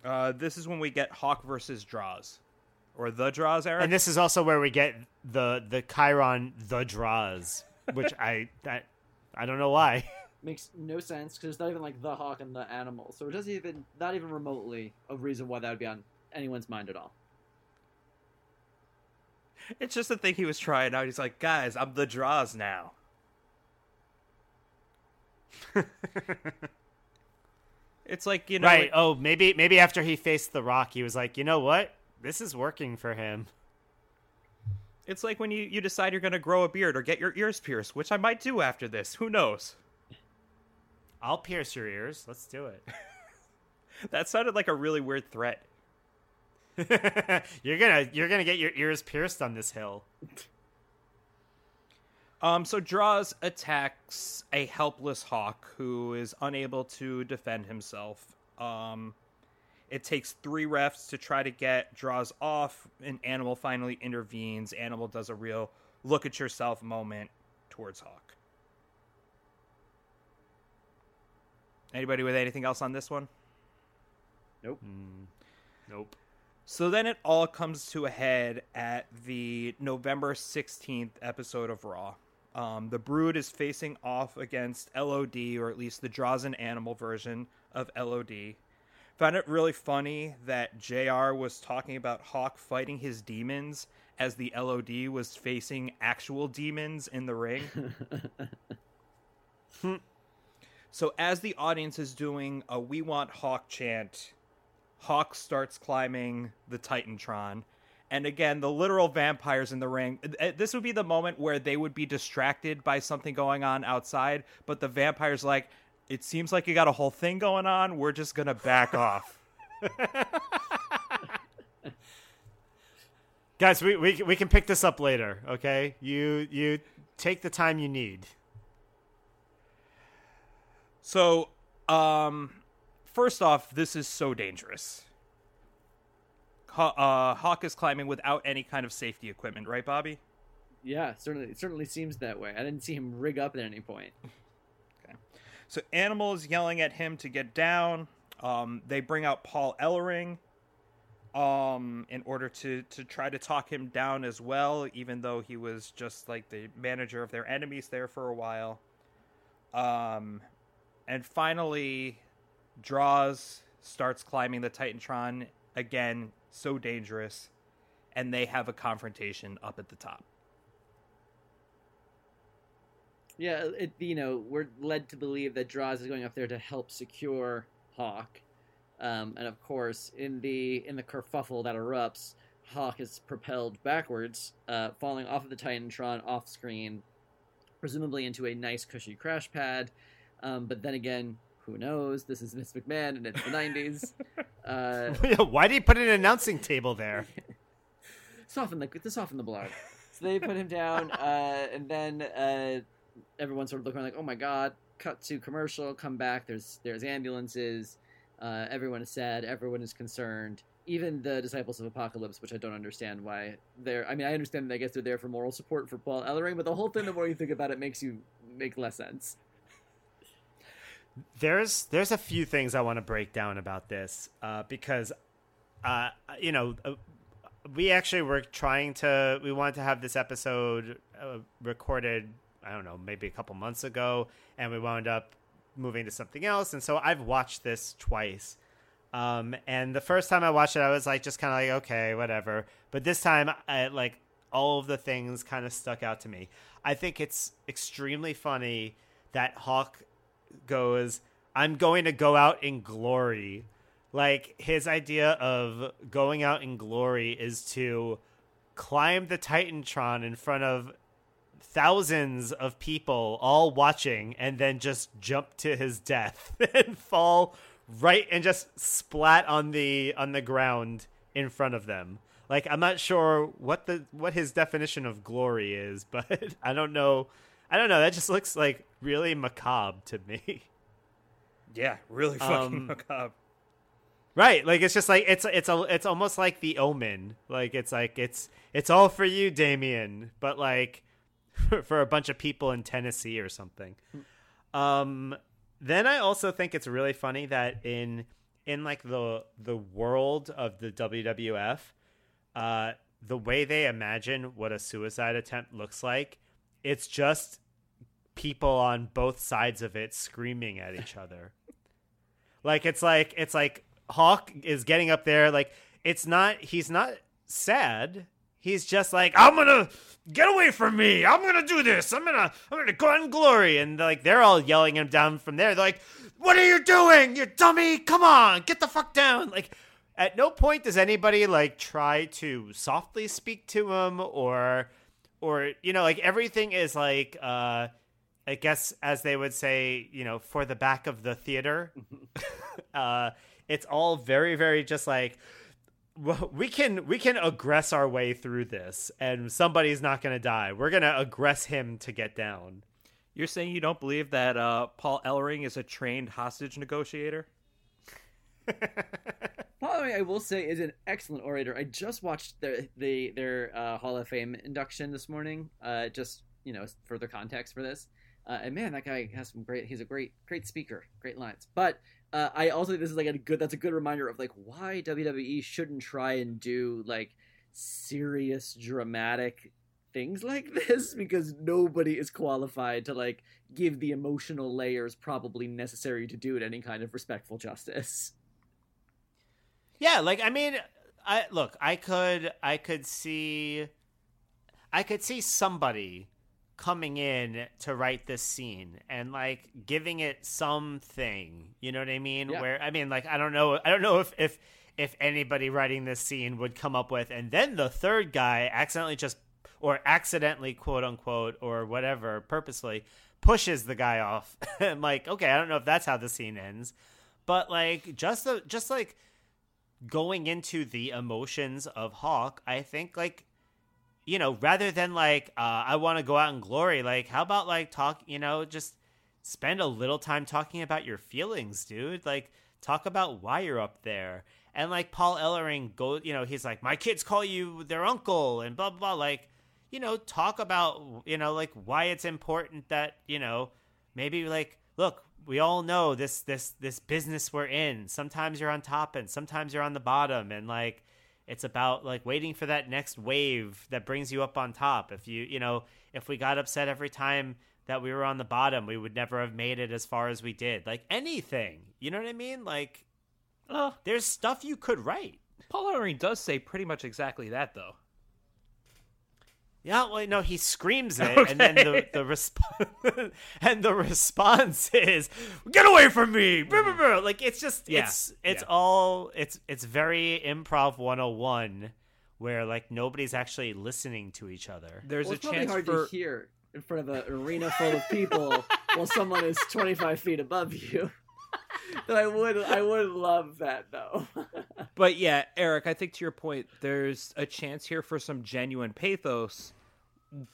Uh, this is when we get Hawk versus Droz. Or the Droz, Eric? And this is also where we get the the Chiron the Droz, which I that I don't know why. Makes no sense because it's not even like the hawk and the animal, so it doesn't even not even remotely a reason why that would be on anyone's mind at all. It's just a thing he was trying out. He's like, guys, I'm the Droz now. it's like, you know, right. Oh, maybe maybe after he faced the Rock, he was like, you know what, this is working for him. it's like when you, you decide you're going to grow a beard or get your ears pierced, which I might do after this. Who knows? I'll pierce your ears. Let's do it. That sounded like a really weird threat. you're gonna you're gonna get your ears pierced on this hill. Um, so Droz attacks a helpless hawk who is unable to defend himself. Um, it takes three refs to try to get Droz off, and Animal finally intervenes. Animal does a real look at yourself moment towards Hawk. Anybody with anything else on this one? Nope. Nope. So then it all comes to a head at the November 16th episode of Raw. Um, the Brood is facing off against LOD, or at least the Draws and Animal version of LOD. Found it really funny that JR was talking about Hawk fighting his demons as the LOD was facing actual demons in the ring. so as the audience is doing a We Want Hawk chant, Hawk starts climbing the Titantron. And again, the literal vampires in the ring. uh, This would be the moment where they would be distracted by something going on outside, but the vampires like, it seems like you got a whole thing going on. We're just gonna back off. Guys, we, we we can pick this up later, okay? You you take the time you need. So, um, first off, this is so dangerous. Haw- uh, Hawk is climbing without any kind of safety equipment, right, Bobby? Yeah, certainly. It certainly seems that way. I didn't see him rig up at any point. okay. So Animal is yelling at him to get down. Um, they bring out Paul Ellering um, in order to, to try to talk him down as well, even though he was just like the manager of their enemies there for a while. Um, and finally, Droz starts climbing the Titantron again, so dangerous, and they have a confrontation up at the top. Yeah, it, you know, we're led to believe that Droz is going up there to help secure Hawk, um, and of course, in the in the kerfuffle that erupts, Hawk is propelled backwards, uh, falling off of the Titantron off screen, presumably into a nice cushy crash pad. Um, but then again, who knows? This is Vince McMahon, and it's the '90s. Uh, Why did he put an announcing table there? soften the to soften the blow. So they put him down, uh, and then uh, everyone sort of looking around like, "Oh my god!" Cut to commercial. Come back. There's there's ambulances. Uh, everyone is sad. Everyone is concerned. Even the disciples of Apocalypse, which I don't understand why they're. I mean, I understand. That I guess they're there for moral support for Paul Ellering, but the whole thing, the more you think about it, makes you make less sense. There's there's a few things I want to break down about this uh, because uh, you know uh, we actually were trying to we wanted to have this episode uh, recorded I don't know maybe a couple months ago and we wound up moving to something else and so I've watched this twice. Um, and the first time I watched it I was like just kind of like okay whatever. But this time I like all of the things kind of stuck out to me. I think it's extremely funny that Hawk goes, I'm going to go out in glory. Like his idea of going out in glory is to climb the Titantron in front of thousands of people all watching and then just jump to his death and fall right and just splat on the on the ground in front of them. Like I'm not sure what the what his definition of glory is, but I don't know I don't know. That just looks like really macabre to me. Yeah, really fucking Um, macabre. Right, like it's just like it's it's a it's almost like the Omen. Like it's like it's it's all for you, Damien, but like for a bunch of people in Tennessee or something. Um, then I also think it's really funny that in in like the the world of the WWF, uh, the way they imagine what a suicide attempt looks like, it's just people on both sides of it screaming at each other. Like it's like it's like Hawk is getting up there like it's not he's not sad. He's just like I'm going to get away from me. I'm going to do this. I'm going to I'm going to go in glory and like they're all yelling him down from there. They're like, "What are you doing? You dummy. Come on. Get the fuck down." Like at no point does anybody like try to softly speak to him or or you know like everything is like uh I guess as they would say, you know, for the back of the theater. uh, it's all very, very just like, well, we can we can aggress our way through this, and somebody's not going to die. We're going to aggress him to get down. You're saying you don't believe that uh, Paul Ellering is a trained hostage negotiator? Paul Ellering, I will say, is an excellent orator. I just watched their the, their uh, Hall of Fame induction this morning. Uh, just you know, further context for this. Uh, and man, that guy has some great. He's a great, great speaker, great lines. But uh, I also think this is like a good. That's a good reminder of like why WWE shouldn't try and do like serious, dramatic things like this because nobody is qualified to like give the emotional layers probably necessary to do it any kind of respectful justice. Yeah, like I mean, I look, I could, I could see, I could see somebody coming in to write this scene and like giving it something you know what i mean yeah. where i mean like i don't know i don't know if if if anybody writing this scene would come up with and then the third guy accidentally just or accidentally quote unquote or whatever purposely pushes the guy off and like okay i don't know if that's how the scene ends but like just the just like going into the emotions of hawk i think like you know, rather than like, uh, I want to go out in glory, like, how about like talk, you know, just spend a little time talking about your feelings, dude. Like, talk about why you're up there. And like Paul Ellering go, you know, he's like, my kids call you their uncle and blah, blah, blah. Like, you know, talk about, you know, like why it's important that, you know, maybe like, look, we all know this, this, this business we're in. Sometimes you're on top and sometimes you're on the bottom. And like, it's about like waiting for that next wave that brings you up on top. If you, you know, if we got upset every time that we were on the bottom, we would never have made it as far as we did. Like anything, you know what I mean? Like, uh, there's stuff you could write. Paul Ellering does say pretty much exactly that, though. Yeah, well, no, he screams it, okay. and then the the resp- and the response is, "Get away from me!" Mm. Like it's just yeah. it's it's yeah. all it's it's very improv 101 where like nobody's actually listening to each other. There's well, a chance hard for... to hear in front of an arena full of people while someone is 25 feet above you. that I would I would love that though. but yeah, Eric, I think to your point, there's a chance here for some genuine pathos,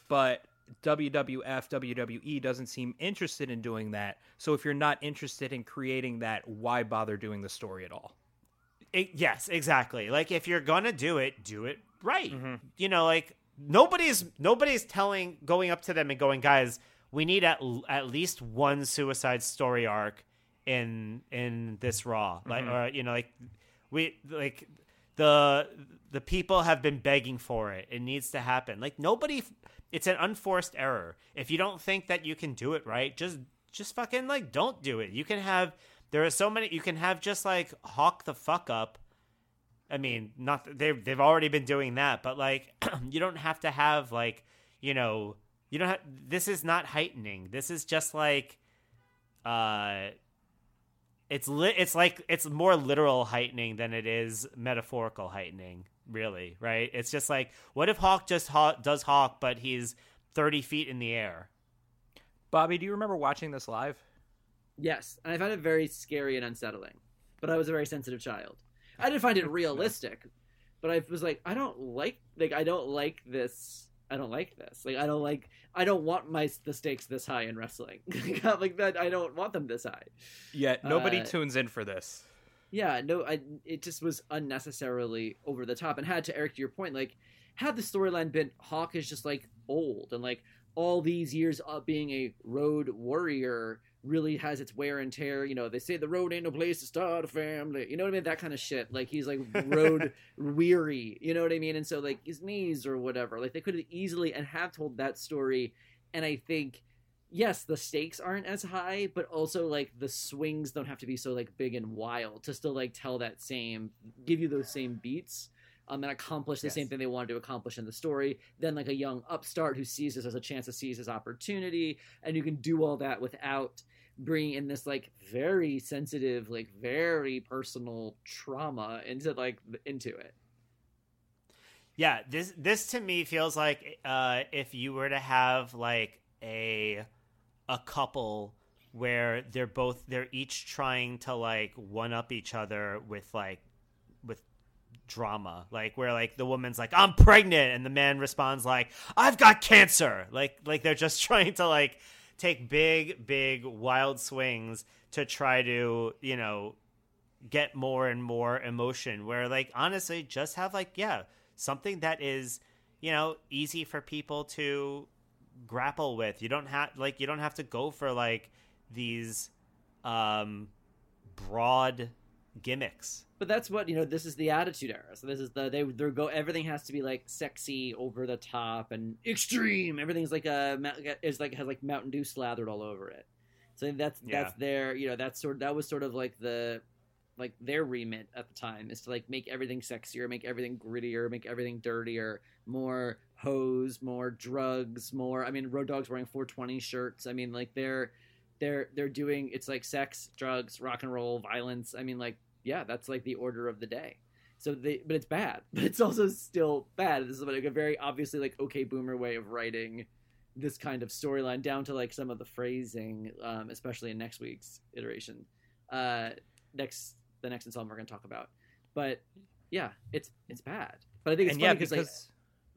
but WWF, WWE doesn't seem interested in doing that. So if you're not interested in creating that, why bother doing the story at all? It, yes, exactly. Like if you're gonna do it, do it right. Mm-hmm. You know, like nobody's nobody's telling going up to them and going, guys, we need at at least one suicide story arc in in this Raw. Like, mm-hmm. or you know, like we like the the people have been begging for it. It needs to happen. Like nobody. It's an unforced error. If you don't think that you can do it right, just just fucking like don't do it. You can have. There are so many. You can have just like hawk the fuck up. I mean, not they've they've already been doing that, but like you don't have to have like you know you don't have. This is not heightening. This is just like uh it's li- it's like it's more literal heightening than it is metaphorical heightening really right? It's just like what if hawk just ha- does hawk but he's 30 feet in the air? Bobby do you remember watching this live? Yes and i found it very scary and unsettling but i was a very sensitive child. I didn't find it realistic but i was like i don't like like i don't like this I don't like this. Like I don't like I don't want my the stakes this high in wrestling. like that I don't want them this high. Yeah, nobody uh, tunes in for this. Yeah, no, I it just was unnecessarily over the top and had to Eric to your point like had the storyline been Hawk is just like old and like all these years of being a road warrior really has its wear and tear. You know, they say the road ain't no place to start a family. You know what I mean? That kind of shit. Like he's like road weary. You know what I mean? And so like his knees or whatever. Like they could have easily and have told that story. And I think yes, the stakes aren't as high, but also like the swings don't have to be so like big and wild to still like tell that same give you those same beats um, and accomplish the yes. same thing they wanted to accomplish in the story. Then, like a young upstart who sees this as a chance to seize his opportunity, and you can do all that without bringing in this like very sensitive, like very personal trauma into like into it. Yeah, this this to me feels like uh, if you were to have like a a couple where they're both they're each trying to like one up each other with like with drama, like where like the woman's like I'm pregnant and the man responds like I've got cancer. Like like they're just trying to like take big big wild swings to try to, you know, get more and more emotion where like honestly just have like yeah, something that is, you know, easy for people to grapple with. You don't have like you don't have to go for like these um broad gimmicks. But that's what you know. This is the Attitude Era. So this is the they they go. Everything has to be like sexy, over the top, and extreme. Everything's like a is like has like Mountain Dew slathered all over it. So that's Yeah. that's their you know that's sort that was sort of like the like their remit at the time is to like make everything sexier, make everything grittier, make everything dirtier, more hose, more drugs, more. I mean, Road Dogs wearing 420 shirts. I mean, like they're they're they're doing it's like sex, drugs, rock and roll, violence. I mean, like yeah, that's like the order of the day. So they, but it's bad, but it's also still bad. This is like a very obviously like okay boomer way of writing this kind of storyline down to like some of the phrasing, um, especially in next week's iteration, uh, next the next installment we're going to talk about. But yeah, it's it's bad. But I think it's and funny yeah, because like,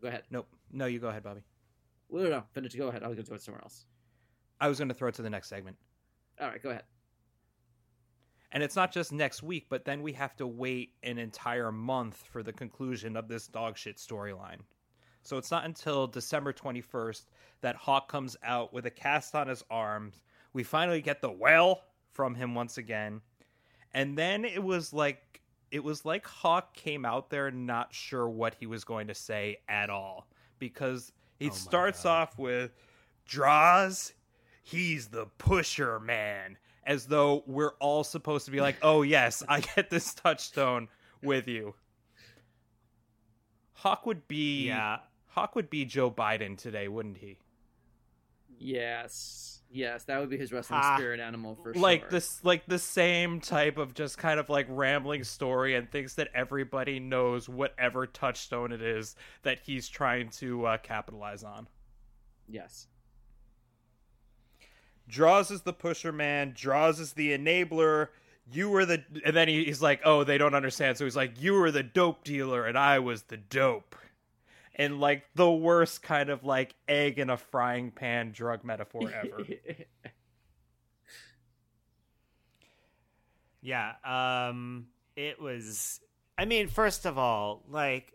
go ahead. nope, no, you go ahead, Bobby. Well, no, no, finish. Go ahead. I was going to go somewhere else. I was going to throw it to the next segment. All right, go ahead. And it's not just next week, but then we have to wait an entire month for the conclusion of this dog shit storyline. So it's not until December 21st that Hawk comes out with a cast on his arms. We finally get the well from him once again. And then it was like it was like Hawk came out there not sure what he was going to say at all because he Oh starts God. off with Droz he's the pusher man as though we're all supposed to be like oh yes i get this touchstone with you hawk would be Yeah. hawk would be joe biden today wouldn't he Yes, yes, that would be his wrestling Ha. spirit animal for sure. like sure. this like the same type of just kind of like rambling story and thinks that everybody knows whatever touchstone it is that he's trying to uh, capitalize on Yes. Droz is the pusher man. Droz is the enabler. You were the, and then he, he's like, "Oh, they don't understand." So he's like, "You were the dope dealer, and I was the dope." And like the worst kind of like egg in a frying pan drug metaphor ever. Yeah, um it was I mean, first of all, like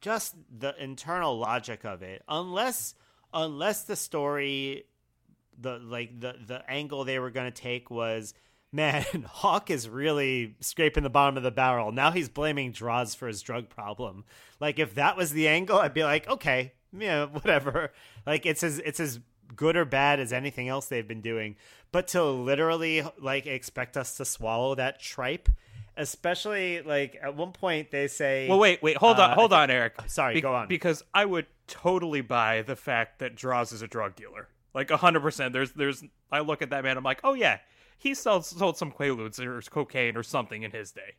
just the internal logic of it. Unless unless the story the like the the angle they were going to take was man, Hawk is really scraping the bottom of the barrel. Now he's blaming Droz for his drug problem. Like if that was the angle, I'd be like, okay, yeah, whatever. Like it's as it's as good or bad as anything else they've been doing. But to literally like expect us to swallow that tripe, especially like at one point they say, well, wait, wait, hold on, Uh, hold on, Eric. Sorry, go on. Because I would totally buy the fact that Droz is a drug dealer. Like hundred percent. There's, there's. I look at that man. I'm like, oh yeah, he sold sold some quaaludes or cocaine or something in his day.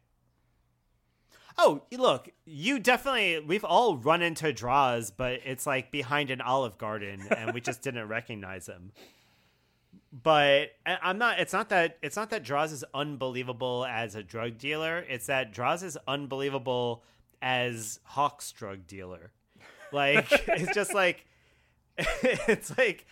Oh, look, you definitely we've all run into Droz, but it's like behind an olive garden and we just didn't recognize him. But I'm not it's not that it's not that Droz is unbelievable as a drug dealer, it's that Droz is unbelievable as Hawk's drug dealer. Like it's just like it's like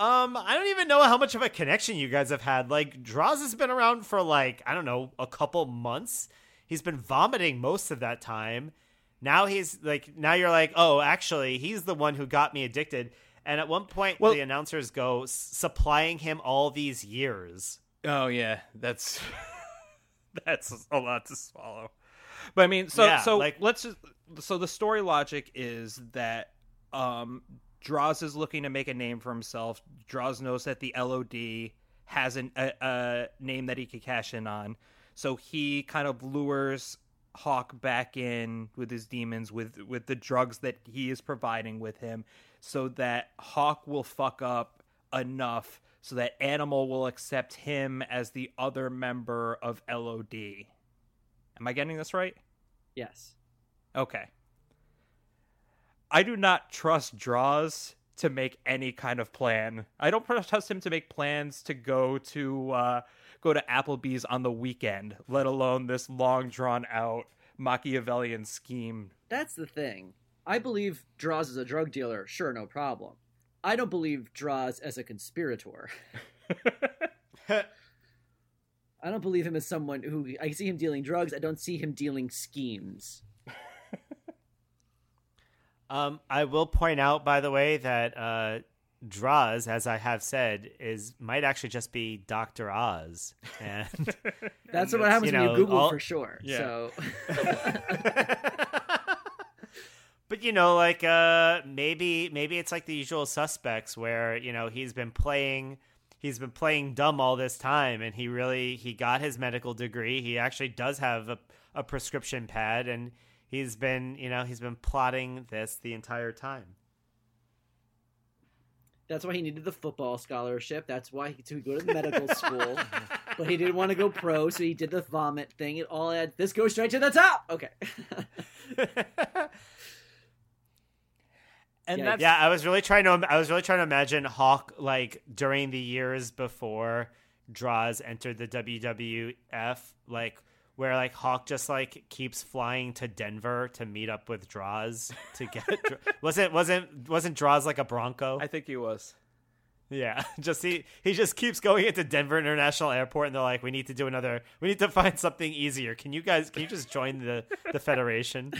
um I don't even know how much of a connection you guys have had. Like Droz has been around for like I don't know, a couple months. He's been vomiting most of that time. Now he's like now you're like, "Oh, actually, he's the one who got me addicted." And at one point Well- the announcers go "S- supplying him all these years. Oh yeah, that's that's a lot to swallow. But I mean, so Yeah, so like- let's just so the story logic is that um Droz is looking to make a name for himself. Droz knows that the LOD has an, a, a name that he could cash in on, so he kind of lures Hawk back in with his demons with with the drugs that he is providing with him, so that Hawk will fuck up enough so that Animal will accept him as the other member of LOD. Am I getting this right? yes. Okay. I do not trust Droz to make any kind of plan. I don't trust him to make plans to go to uh, go to Applebee's on the weekend, let alone this long drawn out Machiavellian scheme. That's the thing. I believe Droz is a drug dealer. Sure, no problem. I don't believe Droz as a conspirator. I don't believe him as someone who I see him dealing drugs. I don't see him dealing schemes. Um, I will point out, by the way, that uh, Droz, as I have said, is might actually just be Doctor Oz, and That's what happens you when you Google all- for sure. Yeah. So but you know, like uh, maybe maybe it's like the usual suspects, where you know he's been playing he's been playing dumb all this time, and he really he got his medical degree. He actually does have a, a prescription pad, and he's been you know he's been plotting this the entire time. that's why he needed the football scholarship. That's why he to go to medical school. but he didn't want to go pro, so he did the vomit thing. It all had this goes straight to the top. Okay. And Yeah, that's Yeah, I was really trying to. I was really trying to imagine Hawk like during the years before Droz entered the WWF, like where like Hawk just like keeps flying to Denver to meet up with Droz to get. wasn't wasn't wasn't Droz like a Bronco? I think he was. yeah, just he he just keeps going into Denver International Airport, and they're like, we need to do another. We need to find something easier. Can you guys? Can you just join the the Federation?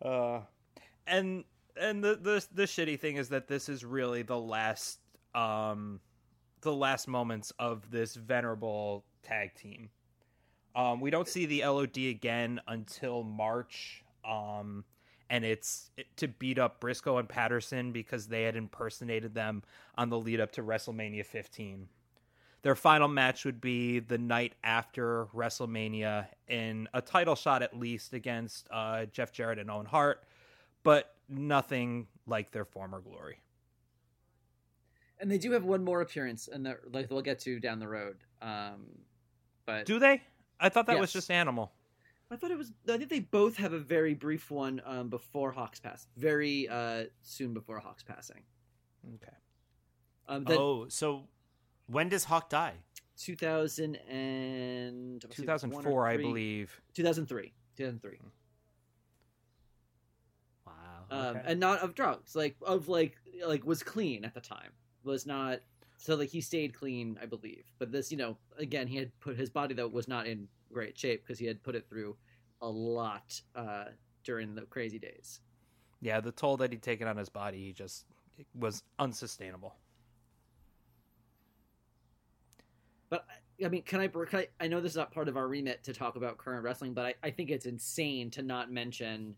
Uh, and and the the the shitty thing is that this is really the last um the last moments of this venerable tag team. Um, we don't see the LOD again until March. Um, and it's to beat up Brisco and Patterson because they had impersonated them on the lead up to WrestleMania 15. Their final match would be the night after WrestleMania in a title shot at least against uh, Jeff Jarrett and Owen Hart, but nothing like their former glory. and they do have one more appearance, and like they'll get to down the road. Um, but Do they? I thought that was just Animal. I thought it was. I think they both have a very brief one um, before Hawks pass, very uh, soon before Hawks passing. Okay. Um, the oh, so when does Hawk die? 2000 and let's see, one or 2004, I believe. 2003, 2003, Wow. um, and not of drugs, like of like like was clean at the time, was not. So like he stayed clean, I believe. But this, you know, again, he had put his body though was not in great shape because he had put it through a lot uh, during the crazy days. Yeah, the toll that he'd taken on his body, he just it was unsustainable. But I- I mean, can I, can I? I know this is not part of our remit to talk about current wrestling, but I, I think it's insane to not mention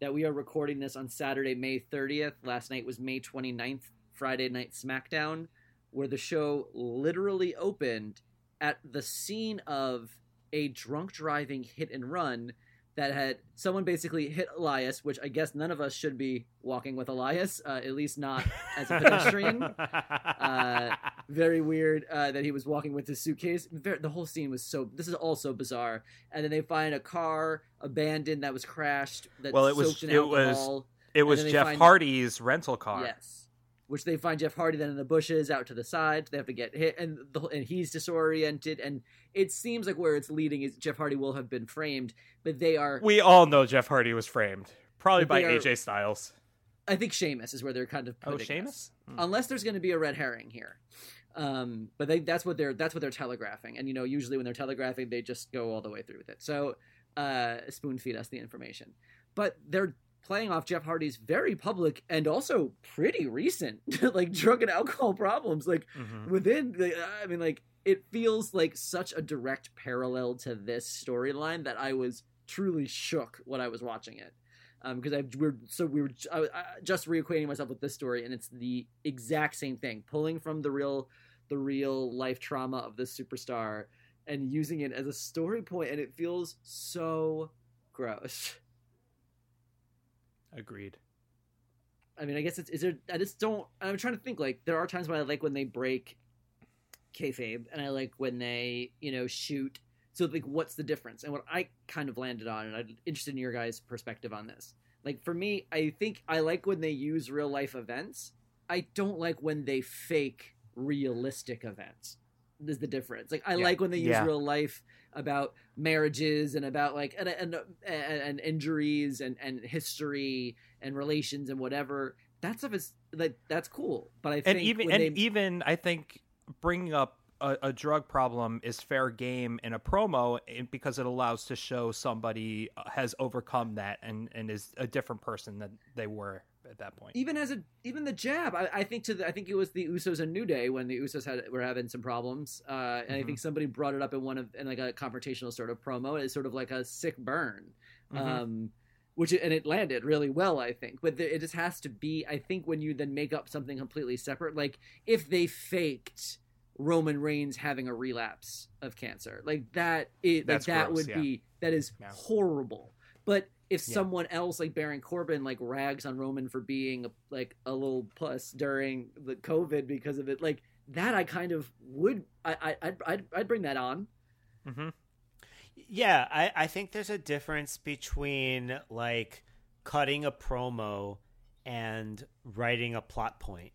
that we are recording this on Saturday, May 30th. Last night was May 29th, Friday Night SmackDown, where the show literally opened at the scene of a drunk driving hit and run that had someone basically hit Elias, which I guess none of us should be walking with Elias, uh, at least not as a pedestrian. Uh, very weird uh, that he was walking with his suitcase. The whole scene was so. This is all so bizarre. And then they find a car abandoned that was crashed. That's Well, it was- it was- It was Jeff find- Hardy's rental car. Yes, which they find Jeff Hardy then in the bushes out to the side. They have to get hit, and the, and he's disoriented. And it seems like where it's leading is Jeff Hardy will have been framed, but they are. We all know Jeff Hardy was framed, probably by are- AJ Styles. I think Sheamus is where they're kind of Oh, putting Sheamus? this. unless there's going to be a red herring here. Um, but they, that's what they're that's what they're telegraphing, and you know usually when they're telegraphing, they just go all the way through with it. So uh, spoon feed us the information, but they're playing off Jeff Hardy's very public and also pretty recent like drug and alcohol problems. Like Mhm. within the, I mean, like it feels like such a direct parallel to this storyline that I was truly shook when I was watching it because I we're so we were I, I, just reacquainting myself with this story, and it's the exact same thing, pulling from the real the real life trauma of this superstar and using it as a story point, and it feels so gross. Agreed. I mean, I guess it's is there. I just don't. I'm trying to think. Like, there are times when I like when they break kayfabe, and I like when they, you know, shoot. So, like, what's the difference? And what I kind of landed on, and I'm interested in your guys' perspective on this. Like, for me, I think I like when they use real life events. I don't like when they fake realistic events. Is the difference. Like I Yeah. like when they use Yeah. real life about marriages and about like and and, and, and injuries and and history and relations and whatever. That stuff is like that's cool. But I think and even and they, even I think bringing up a, a drug problem is fair game in a promo because it allows to show somebody has overcome that and and is a different person than they were at that point. even as a even the jab, I, I think to the, I think it was the Usos and New Day when the Usos had were having some problems, uh, and I Mm-hmm. think somebody brought it up in one of in like a confrontational sort of promo. It's sort of like a sick burn, Mhm. um, which and it landed really well, I think. But the, it just has to be. I think when you then make up something completely separate, like if they faked Roman Reigns having a relapse of cancer, like that, it like that gross, would yeah. be that is Yeah. horrible. But if Yeah. someone else like Baron Corbin like rags on Roman for being like a little puss during the COVID because of it, like that, I kind of would I I I'd, I'd, bring that on. hmm Yeah, I, I think there's a difference between like cutting a promo and writing a plot point.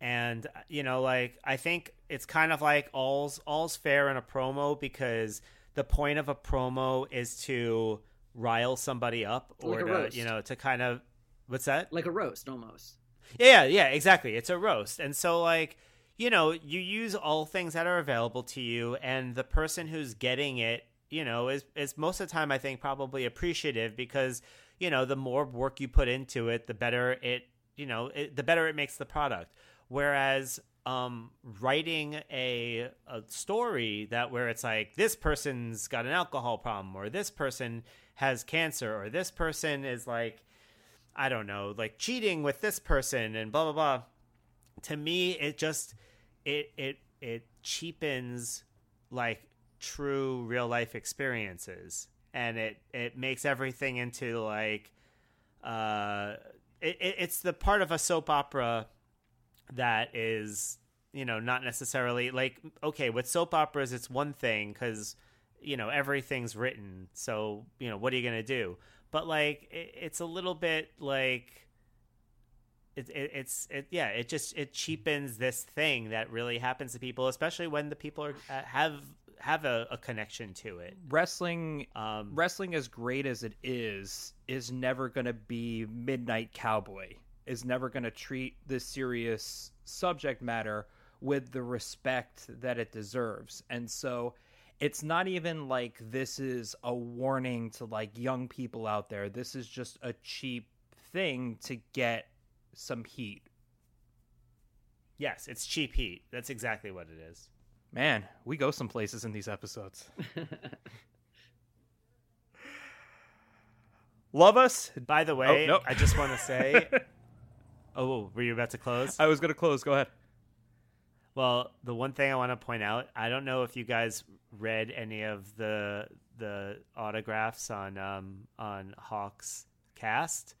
And you know, like I think it's kind of like all's all's fair in a promo because the point of a promo is to rile somebody up or Like to, you know to kind of what's that? Like a roast almost. Yeah, yeah, exactly. It's a roast. And so like, you know, you use all things that are available to you and the person who's getting it, you know, is is most of the time I think probably appreciative because, you know, the more work you put into it, the better it, you know, it, the better it makes the product. Whereas um writing a a story that where it's like this person's got an alcohol problem or this person has cancer or this person is like I don't know, like cheating with this person and blah blah blah. To me, it just it it it cheapens like true real life experiences, and it it makes everything into like uh, it, it, it's the part of a soap opera that is you know not necessarily like okay with soap operas it's one thing because you know everything's written so you know what are you gonna do? But like it, it's a little bit like it, it, it's it yeah it just it cheapens this thing that really happens to people especially when the people are uh, have have a, a connection to it. Wrestling um wrestling as great as it is is never to be midnight cowboy is never going to treat this serious subject matter with the respect that it deserves. And so it's not even like this is a warning to like young people out there. This is just a cheap thing to get some heat. Yes it's cheap heat. That's exactly what it is. Man we go some places in these episodes. Love us. By the way Oh, nope. i just want to say oh were you about to close i was going to close go ahead Well, the one thing I want to point out, I don't know if you guys read any of the the autographs on um, on Hawk's cast,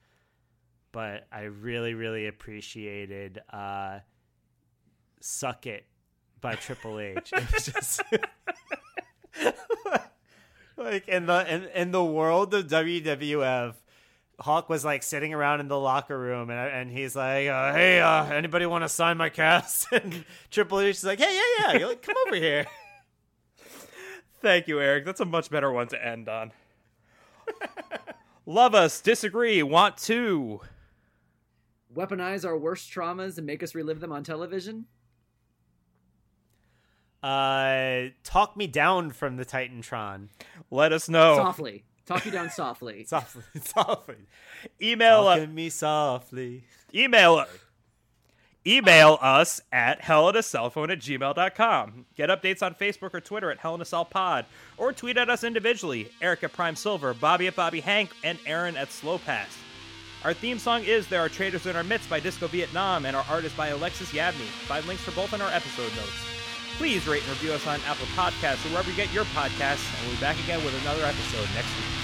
but I really really appreciated uh, "Suck It" by Triple H. It was just like in the in, in the world of WWF. Hawk was like sitting around in the locker room, and and he's like, uh, "Hey, uh, anybody want to sign my cast?" And Triple H is like, "Hey, yeah, yeah, like, come over here." Thank you, Eric. That's a much better one to end on. Love us, disagree, want to. Weaponize our worst traumas and make us relive them on television. Uh, talk me down from the Titantron. Let us know. Softly, talk you down softly. Softly, softly. Email uh, Talking me softly. email email us at hellenacellphone at gmail.com. Get updates on Facebook or Twitter at hellenacellpod, or tweet at us individually, Eric at Prime Silver, Bobby at Bobby Hank, and Aaron at Slow Pass. Our theme song is There Are Traitors in Our Midst by Disco Vietnam, and our art is by Alexis Yabney. Find links for both in our episode notes. Please rate and review us on Apple Podcasts or wherever you get your podcasts, and we'll be back again with another episode next week.